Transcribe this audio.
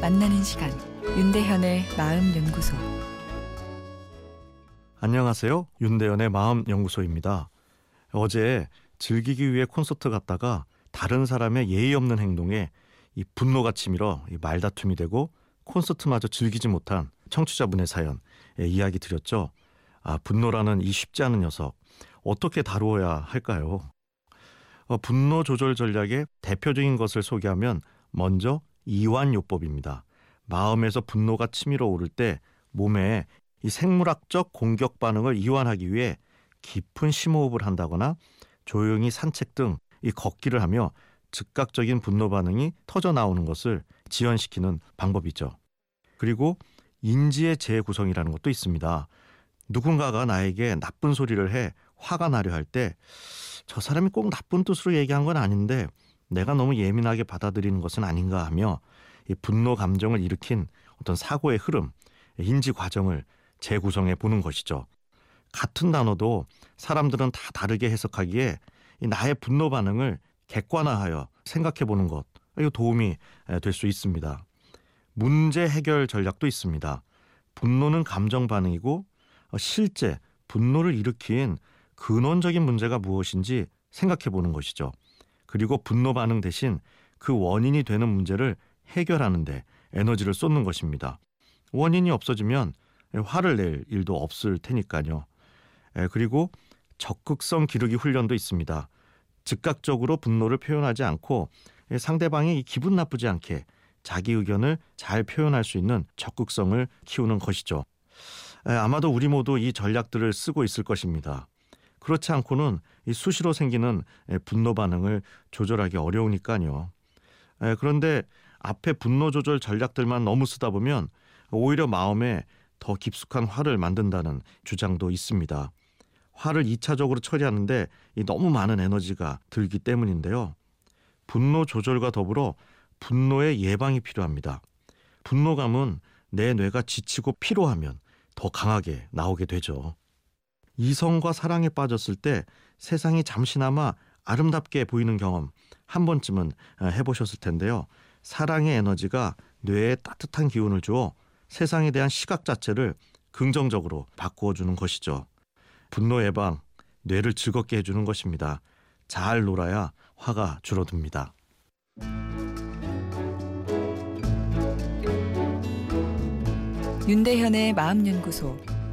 만나는 시간 윤대현의 마음 연구소 안녕하세요. 윤대현의 마음 연구소입니다. 어제 즐기기 위해 콘서트 갔다가 다른 사람의 예의 없는 행동에 이 분노가 치밀어 이 말다툼이 되고 콘서트마저 즐기지 못한 청취자분의 사연 예, 이야기 드렸죠. 아, 분노라는 이 쉽지 않은 녀석 어떻게 다루어야 할까요? 어, 분노 조절 전략의 대표적인 것을 소개하면 먼저 이완요법입니다. 마음에서 분노가 치밀어 오를 때 몸에 이 생물학적 공격 반응을 이완하기 위해 깊은 심호흡을 한다거나 조용히 산책 등 이 걷기를 하며 즉각적인 분노 반응이 터져 나오는 것을 지연시키는 방법이죠. 그리고 인지의 재구성이라는 것도 있습니다. 누군가가 나에게 나쁜 소리를 해 화가 나려 할 때 저 사람이 꼭 나쁜 뜻으로 얘기한 건 아닌데 내가 너무 예민하게 받아들이는 것은 아닌가 하며 이 분노 감정을 일으킨 어떤 사고의 흐름, 인지 과정을 재구성해 보는 것이죠. 같은 단어도 사람들은 다 다르게 해석하기에 나의 분노 반응을 객관화하여 생각해 보는 것, 이거 도움이 될 수 있습니다. 문제 해결 전략도 있습니다. 분노는 감정 반응이고 어, 실제 분노를 일으킨 근원적인 문제가 무엇인지 생각해 보는 것이죠. 그리고 분노 반응 대신 그 원인이 되는 문제를 해결하는데 에너지를 쏟는 것입니다. 원인이 없어지면 화를 낼 일도 없을 테니까요. 그리고 적극성 기르기 훈련도 있습니다. 즉각적으로 분노를 표현하지 않고 상대방이 기분 나쁘지 않게 자기 의견을 잘 표현할 수 있는 적극성을 키우는 것이죠. 아마도 우리 모두 이 전략들을 쓰고 있을 것입니다. 그렇지 않고는 이 수시로 생기는 분노 반응을 조절하기 어려우니까요. 그런데 앞에 분노 조절 전략들만 너무 쓰다 보면 오히려 마음에 더 깊숙한 화를 만든다는 주장도 있습니다. 화를 2차적으로 처리하는데 너무 많은 에너지가 들기 때문인데요. 분노 조절과 더불어 분노의 예방이 필요합니다. 분노감은 내 뇌가 지치고 피로하면 더 강하게 나오게 되죠. 이성과 사랑에 빠졌을 때 세상이 잠시나마 아름답게 보이는 경험 한 번쯤은 해보셨을 텐데요. 사랑의 에너지가 뇌에 따뜻한 기운을 주어 세상에 대한 시각 자체를 긍정적으로 바꾸어 주는 것이죠. 분노 예방, 뇌를 즐겁게 해주는 것입니다. 잘 놀아야 화가 줄어듭니다. 윤대현의 마음연구소